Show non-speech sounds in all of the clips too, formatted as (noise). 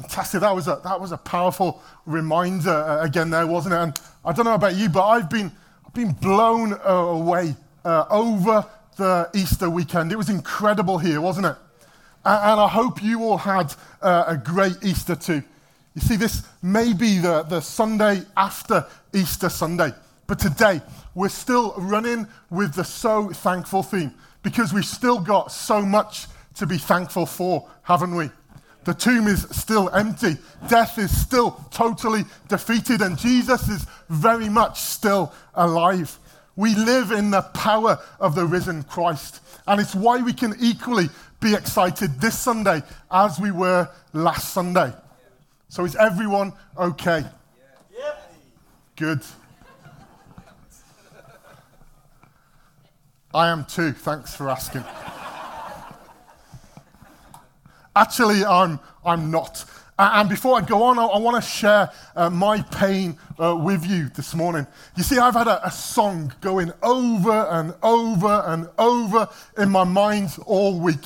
Fantastic. That was a, that was a powerful reminder uh, again there, wasn't it? And I don't know about you, but I've been, I've been blown uh, away uh, over the Easter weekend. It was incredible here, wasn't it? And, and I hope you all had uh, a great Easter too. You see, this may be the, the Sunday after Easter Sunday, but today we're still running with the so thankful theme because we've still got so much to be thankful for, haven't we? The tomb is still empty. Death is still totally defeated, and Jesus is very much still alive. We live in the power of the risen Christ, and it's why we can equally be excited this Sunday as we were last Sunday. So, is everyone okay? Good. I am too. Thanks for asking. Actually, I'm, I'm not. And before I go on, I, I want to share uh, my pain uh, with you this morning. You see, I've had a, a, song going over and over and over in my mind all week,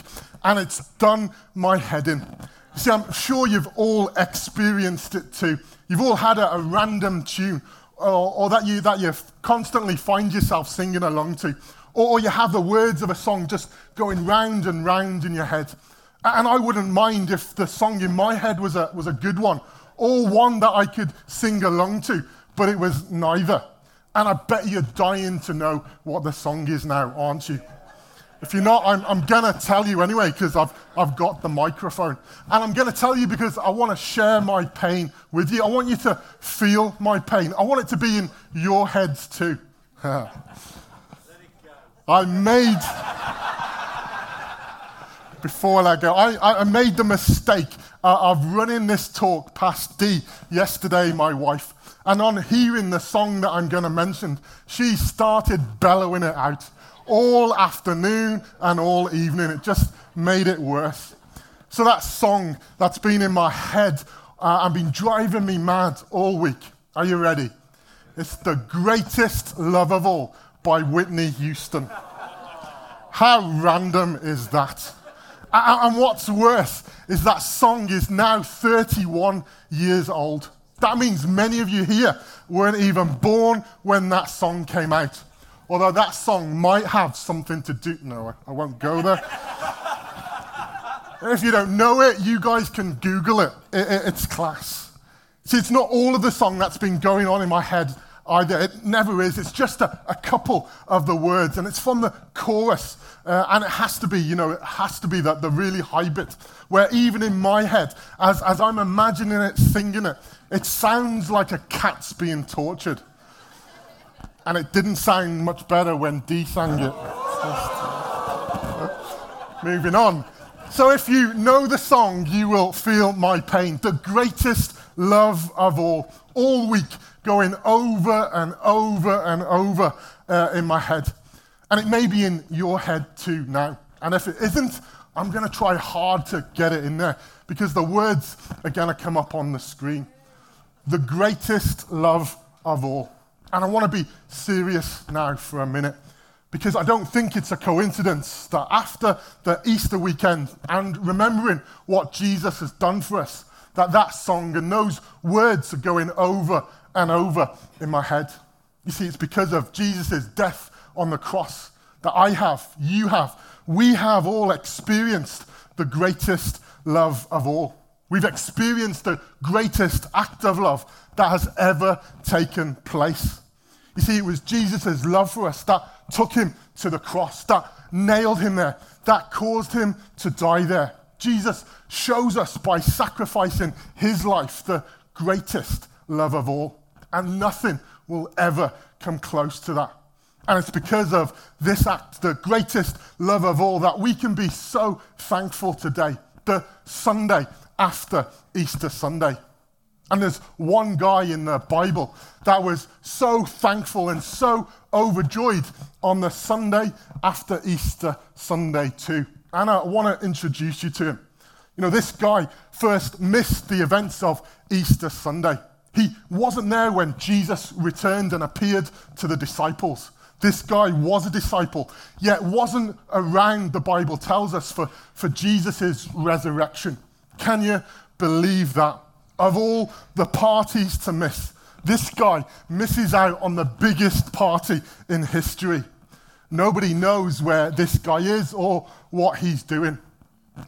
and it's done my head in. You see, I'm sure you've all experienced it too. You've all had a, a random tune, or, or, that, you, that you constantly find yourself singing along to, or, or you have the words of a song just going round and round in your head. And I wouldn't mind if the song in my head was a, was a good one or one that I could sing along to, but it was neither. And I bet you're dying to know what the song is now, aren't you? If you're not, I'm, I'm going to tell you anyway because I've, I've got the microphone. And I'm going to tell you because I want to share my pain with you. I want you to feel my pain. I want it to be in your heads too. (laughs) I made before I go. I, I made the mistake of running this talk past Dee yesterday, my wife. And on hearing the song that I'm going to mention, she started bellowing it out all afternoon and all evening. It just made it worse. So that song that's been in my head uh, and been driving me mad all week. Are you ready? It's The Greatest Love of All by Whitney Houston. How random is that? And what's worse is that song is now 31 years old. That means many of you here weren't even born when that song came out. Although that song might have something to do. No, I won't go there. (laughs) if you don't know it, you guys can Google it. it, it it's class. See, it's not all of the song that's been going on in my head either. It never is. It's just a, a couple of the words, and it's from the chorus. Uh, and it has to be, you know, it has to be the, the really high bit, where even in my head, as, as I'm imagining it, singing it, it sounds like a cat's being tortured. And it didn't sound much better when Dee sang it. (laughs) Moving on. So if you know the song, you will feel my pain. The greatest love of all. All week, going over and over and over uh, in my head. And it may be in your head too now. And if it isn't, I'm going to try hard to get it in there because the words are going to come up on the screen. The greatest love of all. And I want to be serious now for a minute because I don't think it's a coincidence that after the Easter weekend and remembering what Jesus has done for us, that that song and those words are going over and over in my head. You see, it's because of Jesus' death on the cross that I have, you have, we have all experienced the greatest love of all. We've experienced the greatest act of love that has ever taken place. You see, it was Jesus' love for us that took him to the cross, that nailed him there, that caused him to die there. Jesus shows us by sacrificing his life the greatest love of all. And nothing will ever come close to that. And it's because of this act, the greatest love of all, that we can be so thankful today, the Sunday after Easter Sunday. And there's one guy in the Bible that was so thankful and so overjoyed on the Sunday after Easter Sunday, too. And I want to introduce you to him. You know, this guy first missed the events of Easter Sunday. He wasn't there when Jesus returned and appeared to the disciples. This guy was a disciple, yet wasn't around, the Bible tells us, for, for Jesus' resurrection. Can you believe that. Of all the parties to miss, this guy misses out on the biggest party in history. Nobody knows where this guy is or what he's doing.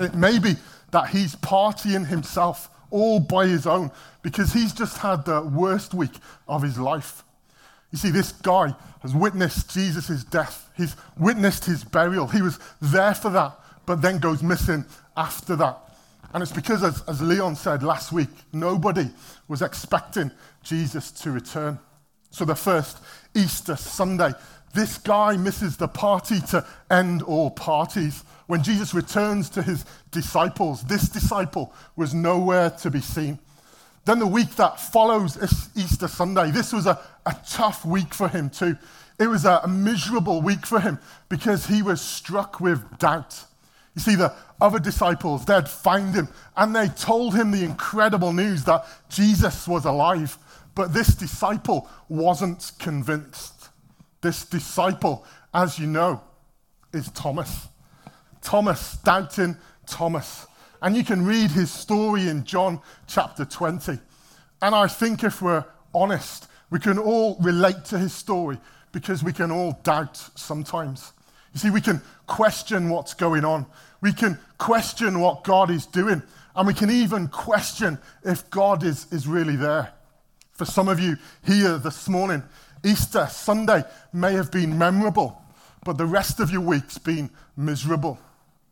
It may be that he's partying himself all by his own because he's just had the worst week of his life. You see, this guy has witnessed Jesus' death, he's witnessed his burial. He was there for that, but then goes missing after that. And it's because, as, as Leon said last week, nobody was expecting Jesus to return. So the first Easter Sunday, this guy misses the party to end all parties. When Jesus returns to his disciples, this disciple was nowhere to be seen. Then the week that follows Easter Sunday, this was a, a tough week for him too. It was a, a miserable week for him because he was struck with doubt. You see, the other disciples, they'd find him and they told him the incredible news that Jesus was alive. But this disciple wasn't convinced. This disciple, as you know, is Thomas. Thomas, doubting Thomas. And you can read his story in John chapter 20. And I think if we're honest, we can all relate to his story because we can all doubt sometimes. You see, we can question what's going on, we can question what God is doing, and we can even question if God is, is really there. For some of you here this morning, Easter Sunday may have been memorable, but the rest of your week's been miserable.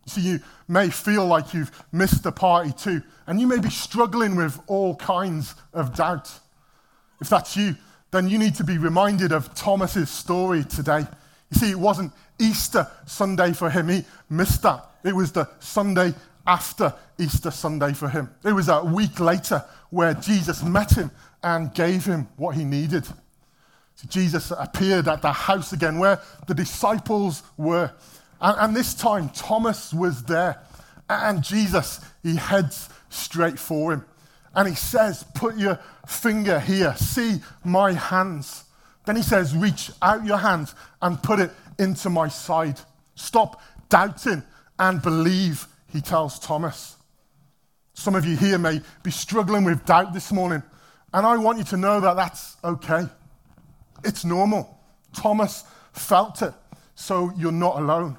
So you may feel like you've missed the party too, and you may be struggling with all kinds of doubt. If that's you, then you need to be reminded of Thomas's story today. You see, it wasn't Easter Sunday for him. He missed that. It was the Sunday after Easter Sunday for him. It was a week later where Jesus met him and gave him what he needed. Jesus appeared at the house again where the disciples were. And, and this time, Thomas was there. And Jesus, he heads straight for him. And he says, Put your finger here. See my hands. Then he says, Reach out your hands and put it into my side. Stop doubting and believe, he tells Thomas. Some of you here may be struggling with doubt this morning. And I want you to know that that's okay. It's normal. Thomas felt it, so you're not alone.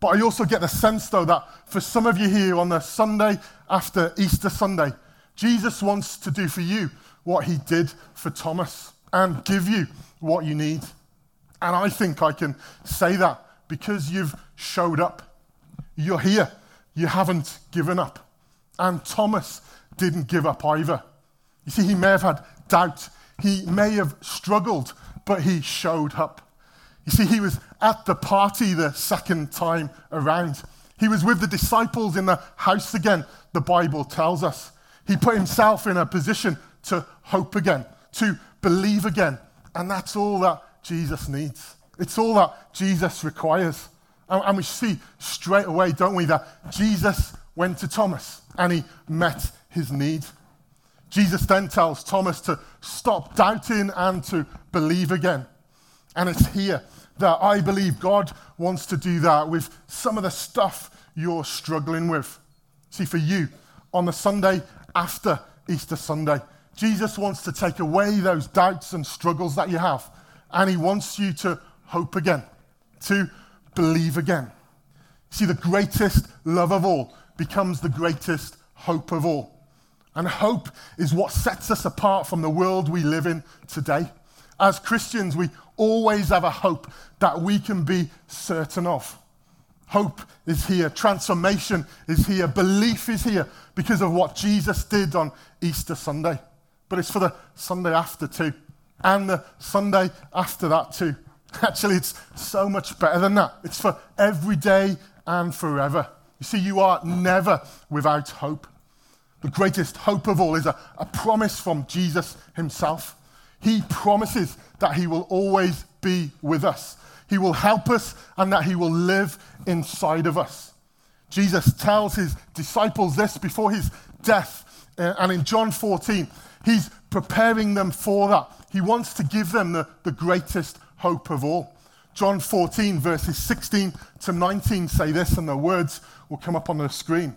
But I also get the sense, though, that for some of you here on the Sunday after Easter Sunday, Jesus wants to do for you what he did for Thomas and give you what you need. And I think I can say that because you've showed up. You're here. You haven't given up. And Thomas didn't give up either. You see, he may have had doubt, he may have struggled, but he showed up. You see, he was at the party the second time around. He was with the disciples in the house again, the Bible tells us. He put himself in a position to hope again, to believe again. And that's all that Jesus needs. It's all that Jesus requires. And, we see straight away, don't we, that Jesus went to Thomas and he met his need. Jesus then tells Thomas to stop doubting and to believe again. And it's here that I believe God wants to do that with some of the stuff you're struggling with. See, for you, on the Sunday after Easter Sunday, Jesus wants to take away those doubts and struggles that you have. And he wants you to hope again, to believe again. See, the greatest love of all becomes the greatest hope of all. And hope is what sets us apart from the world we live in today. As Christians, we always have a hope that we can be certain of. Hope is here, transformation is here, belief is here because of what Jesus did on Easter Sunday. But it's for the Sunday after too, and the Sunday after that too. (laughs) Actually, it's so much better than that. It's for every day and forever. You see, you are never without hope. The greatest hope of all is a, a promise from Jesus himself. He promises that He will always be with us. He will help us and that He will live inside of us. Jesus tells His disciples this before His death. Uh, and in John 14, He's preparing them for that. He wants to give them the, the greatest hope of all. John 14, verses 16 to 19 say this, and the words will come up on the screen.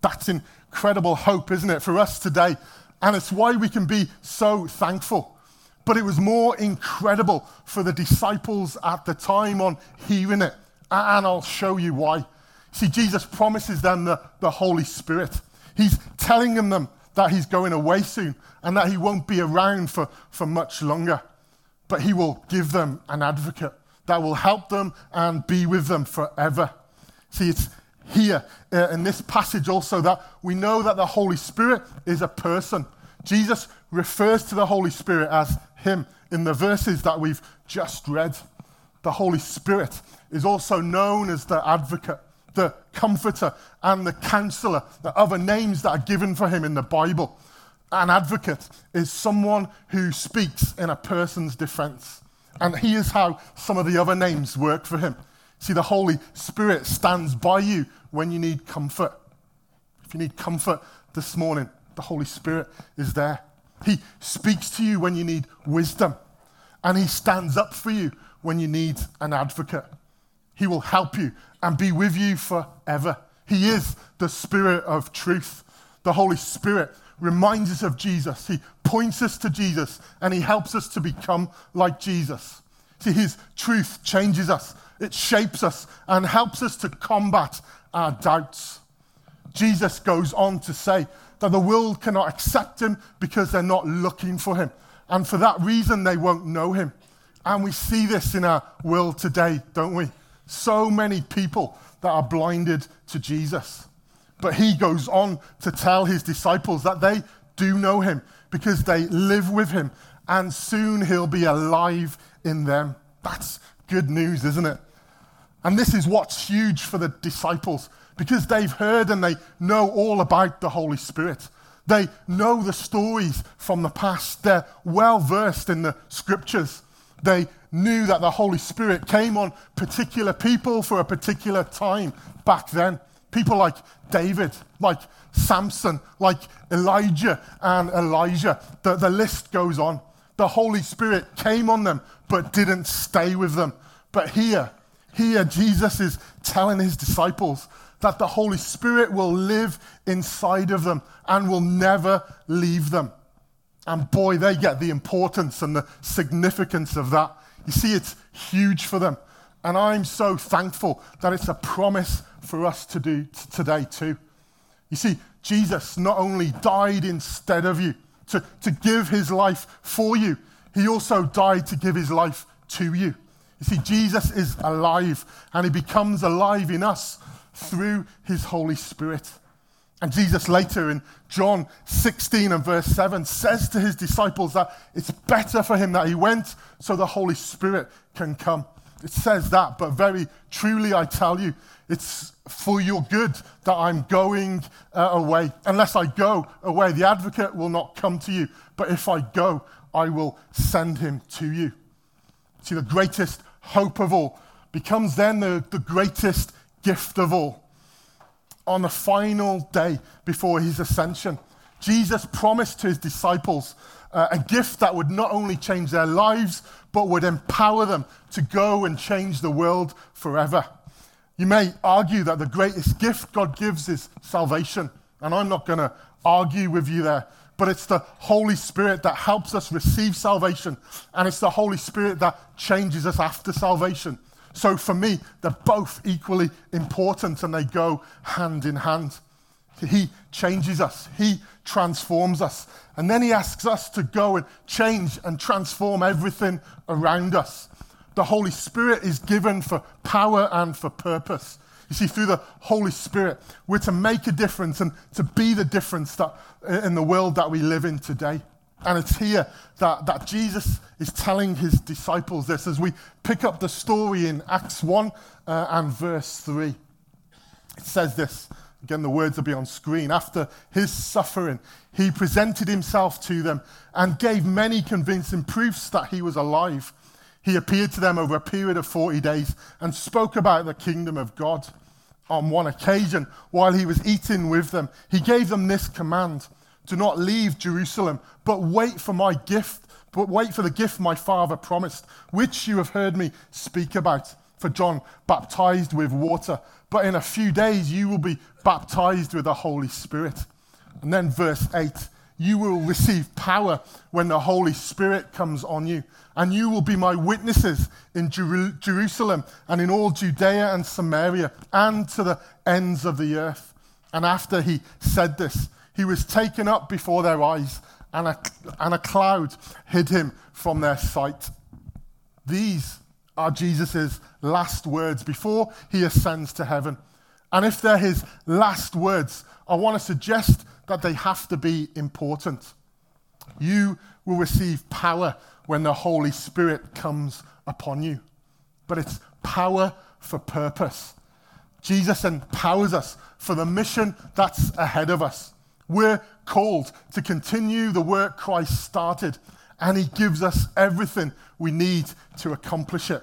That's incredible hope, isn't it, for us today? And it's why we can be so thankful. But it was more incredible for the disciples at the time on hearing it. And I'll show you why. See, Jesus promises them the, the Holy Spirit. He's telling them that he's going away soon and that he won't be around for, for much longer. But he will give them an advocate that will help them and be with them forever. See, it's here uh, in this passage also that we know that the Holy Spirit is a person. Jesus refers to the Holy Spirit as Him in the verses that we've just read. The Holy Spirit is also known as the advocate, the comforter, and the counselor, the other names that are given for Him in the Bible. An advocate is someone who speaks in a person's defense. And here's how some of the other names work for him. See, the Holy Spirit stands by you when you need comfort. If you need comfort this morning, the Holy Spirit is there. He speaks to you when you need wisdom, and He stands up for you when you need an advocate. He will help you and be with you forever. He is the Spirit of truth. The Holy Spirit reminds us of Jesus. He points us to Jesus, and He helps us to become like Jesus. See, His truth changes us it shapes us and helps us to combat our doubts. Jesus goes on to say that the world cannot accept him because they're not looking for him. And for that reason, they won't know him. And we see this in our world today, don't we? So many people that are blinded to Jesus. But he goes on to tell his disciples that they do know him because they live with him and soon he'll be alive in them. That's good news, isn't it? And this is what's huge for the disciples because they've heard and they know all about the Holy Spirit. They know the stories from the past. They're well versed in the scriptures. They knew that the Holy Spirit came on particular people for a particular time back then. People like David, like Samson, like Elijah and Elisha. The, the list goes on. The Holy Spirit came on them but didn't stay with them. But here, here, Jesus is telling his disciples that the Holy Spirit will live inside of them and will never leave them. And boy, they get the importance and the significance of that. You see, it's huge for them. And I'm so thankful that it's a promise for us to do t- today, too. You see, Jesus not only died instead of you to, to give his life for you, he also died to give his life to you. You see, Jesus is alive, and he becomes alive in us through his Holy Spirit. And Jesus later in John 16 and verse 7 says to his disciples that it's better for him that he went so the Holy Spirit can come. It says that, but very truly I tell you, it's for your good that I'm going uh, away. Unless I go away, the advocate will not come to you. But if I go, I will send him to you. See, the greatest hope of all, becomes then the, the greatest gift of all. On the final day before his ascension, Jesus promised to his disciples uh, a gift that would not only change their lives, but would empower them to go and change the world forever. You may argue that the greatest gift God gives is salvation, and I'm not going to argue with you there but it's the Holy Spirit that helps us receive salvation, and it's the Holy Spirit that changes us after salvation. So for me, they're both equally important and they go hand in hand. He changes us, He transforms us, and then He asks us to go and change and transform everything around us. The Holy Spirit is given for power and for purpose. You see, through the Holy Spirit, we're to make a difference and to be the difference that, in the world that we live in today. And it's here that, that Jesus is telling his disciples this as we pick up the story in Acts 1 uh, and verse 3. It says this Again, the words will be on screen. After his suffering, he presented himself to them and gave many convincing proofs that he was alive. He appeared to them over a period of 40 days and spoke about the kingdom of God. On one occasion, while he was eating with them, he gave them this command Do not leave Jerusalem, but wait for my gift, but wait for the gift my father promised, which you have heard me speak about. For John baptized with water, but in a few days you will be baptized with the Holy Spirit. And then verse 8 you will receive power when the Holy Spirit comes on you, and you will be my witnesses in Jer- Jerusalem and in all Judea and Samaria and to the ends of the earth. And after he said this, he was taken up before their eyes, and a, and a cloud hid him from their sight. These are Jesus' last words before he ascends to heaven. And if they're his last words, I want to suggest that they have to be important. You will receive power when the Holy Spirit comes upon you. But it's power for purpose. Jesus empowers us for the mission that's ahead of us. We're called to continue the work Christ started, and He gives us everything we need to accomplish it.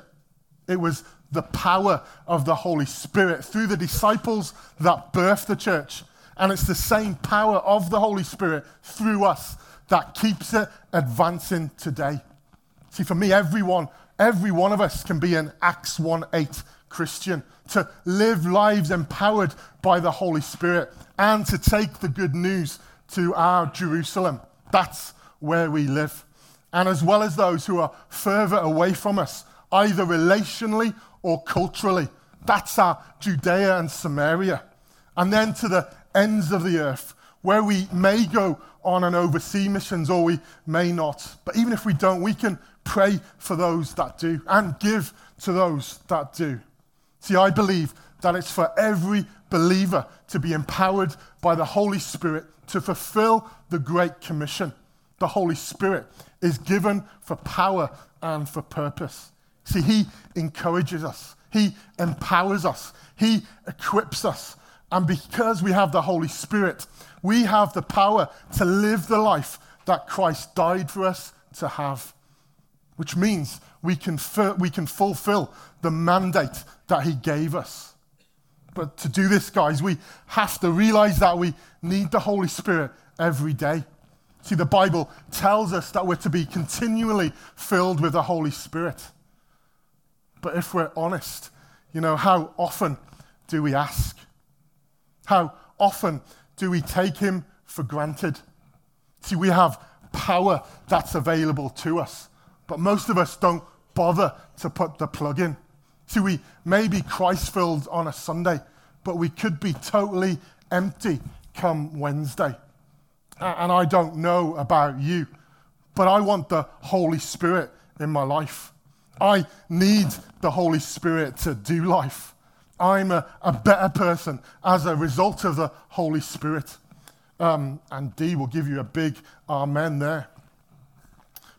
It was the power of the Holy Spirit through the disciples that birthed the church. And it's the same power of the Holy Spirit through us that keeps it advancing today. See, for me, everyone, every one of us can be an Acts 1 8 Christian, to live lives empowered by the Holy Spirit and to take the good news to our Jerusalem. That's where we live. And as well as those who are further away from us, either relationally or culturally, that's our Judea and Samaria. And then to the ends of the earth, where we may go on an overseas missions or we may not. But even if we don't, we can pray for those that do and give to those that do. See, I believe that it's for every believer to be empowered by the Holy Spirit to fulfill the Great Commission. The Holy Spirit is given for power and for purpose. See, He encourages us, He empowers us, He equips us and because we have the Holy Spirit, we have the power to live the life that Christ died for us to have, which means we can, we can fulfill the mandate that He gave us. But to do this, guys, we have to realize that we need the Holy Spirit every day. See, the Bible tells us that we're to be continually filled with the Holy Spirit. But if we're honest, you know, how often do we ask? How often do we take him for granted? See, we have power that's available to us, but most of us don't bother to put the plug in. See, we may be Christ filled on a Sunday, but we could be totally empty come Wednesday. And I don't know about you, but I want the Holy Spirit in my life. I need the Holy Spirit to do life. I'm a, a better person as a result of the Holy Spirit. Um, and Dee will give you a big amen there.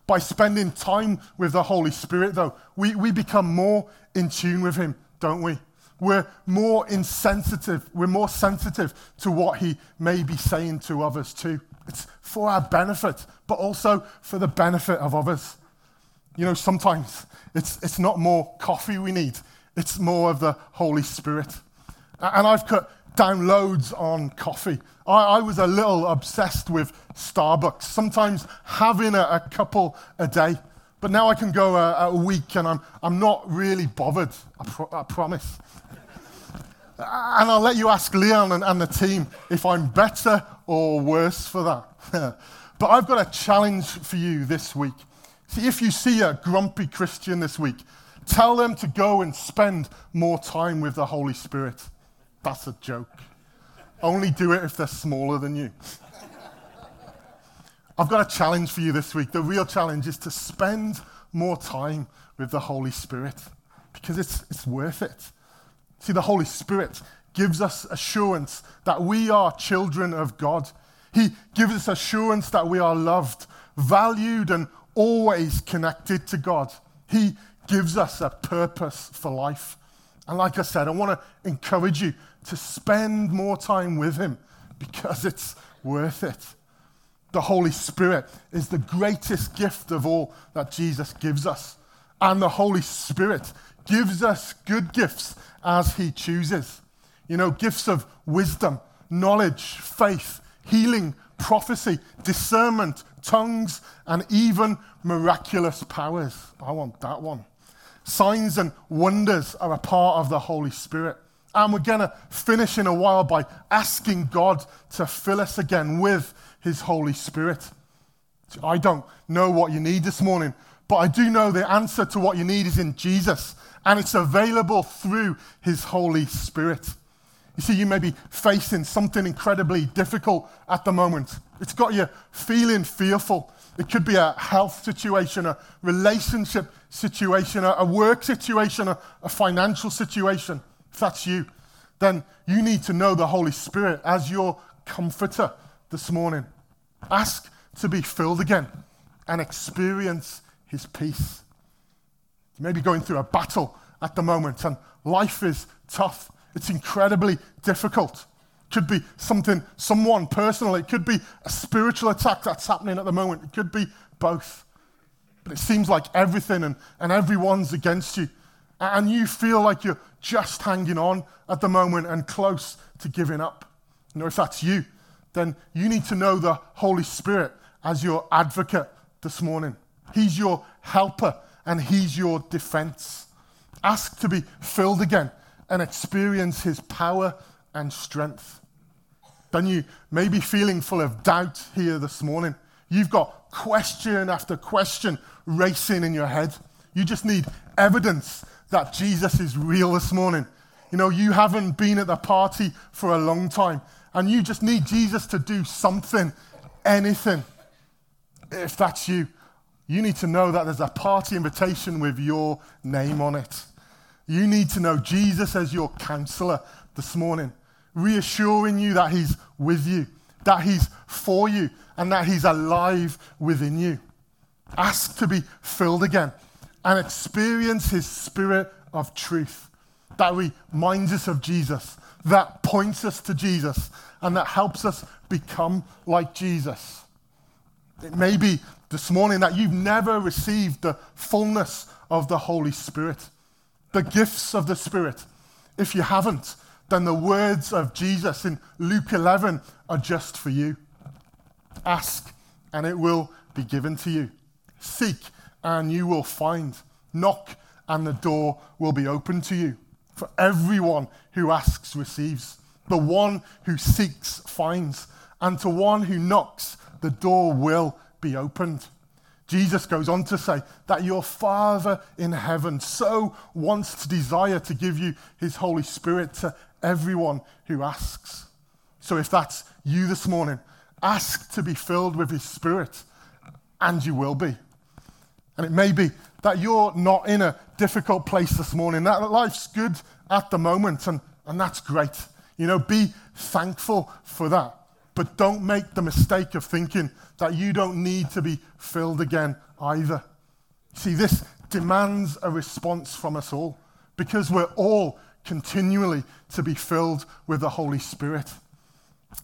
By spending time with the Holy Spirit, though, we, we become more in tune with Him, don't we? We're more insensitive. We're more sensitive to what He may be saying to others, too. It's for our benefit, but also for the benefit of others. You know, sometimes it's, it's not more coffee we need, it's more of the Holy Spirit. And I've cut down loads on coffee. I, I was a little obsessed with Starbucks, sometimes having a, a couple a day. But now I can go a, a, week and I'm, I'm not really bothered, I, I promise. and I'll let you ask Leon and, and the team if I'm better or worse for that. (laughs) but I've got a challenge for you this week. See, if you see a grumpy Christian this week, Tell them to go and spend more time with the Holy Spirit. That's a joke. Only do it if they're smaller than you. I've got a challenge for you this week. The real challenge is to spend more time with the Holy Spirit because it's, it's worth it. See, the Holy Spirit gives us assurance that we are children of God. He gives us assurance that we are loved, valued, and always connected to God. He gives us a purpose for life. And like I said, I want to encourage you to spend more time with Him because it's worth it. The Holy Spirit is the greatest gift of all that Jesus gives us. And the Holy Spirit gives us good gifts as He chooses. You know, gifts of wisdom, knowledge, faith, healing, prophecy, discernment, tongues, and even miraculous powers. I want that one. Signs and wonders are a part of the Holy Spirit. And we're going to finish in a while by asking God to fill us again with His Holy Spirit. I don't know what you need this morning, but I do know the answer to what you need is in Jesus, and it's available through His Holy Spirit. You see, you may be facing something incredibly difficult at the moment. It's got you feeling fearful. It could be a health situation, a relationship situation, a work situation, a, financial situation. If that's you, then you need to know the Holy Spirit as your comforter this morning. Ask to be filled again and experience his peace. You may be going through a battle at the moment and life is tough. It's incredibly difficult. It Could be something, someone personal. It could be a spiritual attack that's happening at the moment. It could be both. But it seems like everything and, and everyone's against you. And you feel like you're just hanging on at the moment and close to giving up. You know, if that's you, then you need to know the Holy Spirit as your advocate this morning. He's your helper and He's your defense. Ask to be filled again and experience his power and strength. Then you may be feeling full of doubt here this morning. You've got question after question racing in your head. You just need evidence that Jesus is real this morning. You know, you haven't been at the party for a long time, and you just need Jesus to do something, anything. If that's you, you need to know that there's a party invitation with your name on it. You need to know Jesus as your counselor this morning, reassuring you that he's with you, that he's for you, and that he's alive within you. Ask to be filled again and experience his spirit of truth that reminds us of Jesus, that points us to Jesus, and that helps us become like Jesus. It may be this morning that you've never received the fullness of the Holy Spirit the gifts of the Spirit. If you haven't, then the words of Jesus in Luke 11 are just for you. Ask, and it will be given to you. Seek, and you will find. Knock, and the door will be open to you. For everyone who asks receives. The one who seeks finds. And to one who knocks, the door will be opened. Jesus goes on to say that your Father in heaven so wants to desire to give you his Holy Spirit to everyone who asks. So if that's you this morning, ask to be filled with his Spirit, and you will be. And it may be that you're not in a difficult place this morning, that life's good at the moment, and, and that's great. You know, be thankful for that. But don't make the mistake of thinking that you don't need to be filled again either. See, this demands a response from us all because we're all continually to be filled with the Holy Spirit.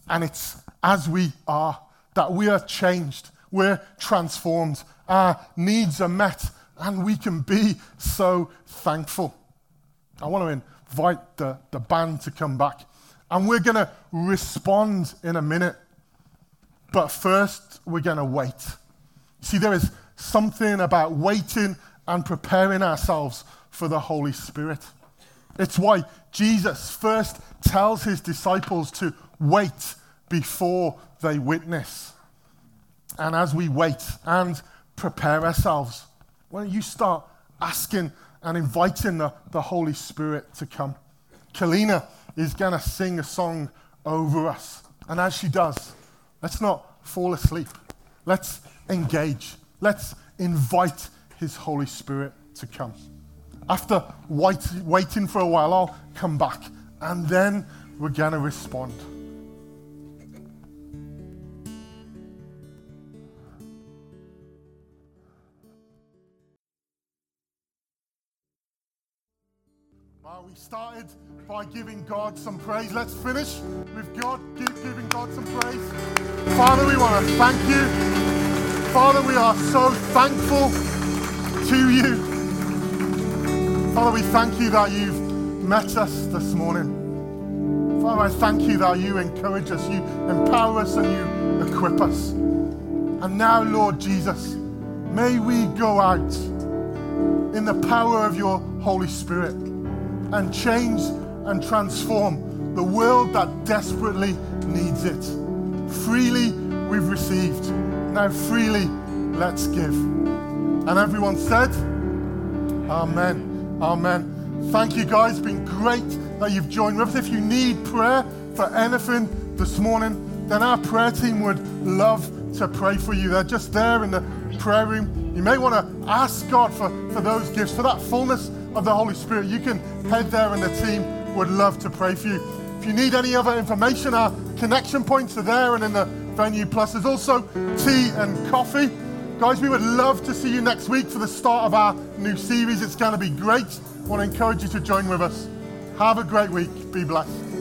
And it's as we are that we are changed, we're transformed, our needs are met, and we can be so thankful. I want to invite the, the band to come back. And we're going to respond in a minute. But first, we're going to wait. See, there is something about waiting and preparing ourselves for the Holy Spirit. It's why Jesus first tells his disciples to wait before they witness. And as we wait and prepare ourselves, why don't you start asking and inviting the, the Holy Spirit to come? Kalina is going to sing a song over us. And as she does, let's not fall asleep. Let's engage. Let's invite His Holy Spirit to come. After wait, waiting for a while, I'll come back and then we're going to respond. Started by giving God some praise. Let's finish with God keep giving God some praise. Father, we want to thank you. Father, we are so thankful to you. Father, we thank you that you've met us this morning. Father, I thank you that you encourage us, you empower us, and you equip us. And now, Lord Jesus, may we go out in the power of your Holy Spirit and change and transform the world that desperately needs it. Freely we've received. Now, freely let's give. And everyone said, Amen. Amen. Thank you, guys. It's been great that you've joined with us. If you need prayer for anything this morning, then our prayer team would love to pray for you. They're just there in the prayer room. You may want to ask God for, for those gifts, for that fullness of the Holy Spirit, you can head there and the team would love to pray for you. If you need any other information, our connection points are there and in the venue. Plus, there's also tea and coffee. Guys, we would love to see you next week for the start of our new series. It's going to be great. I want to encourage you to join with us. Have a great week. Be blessed.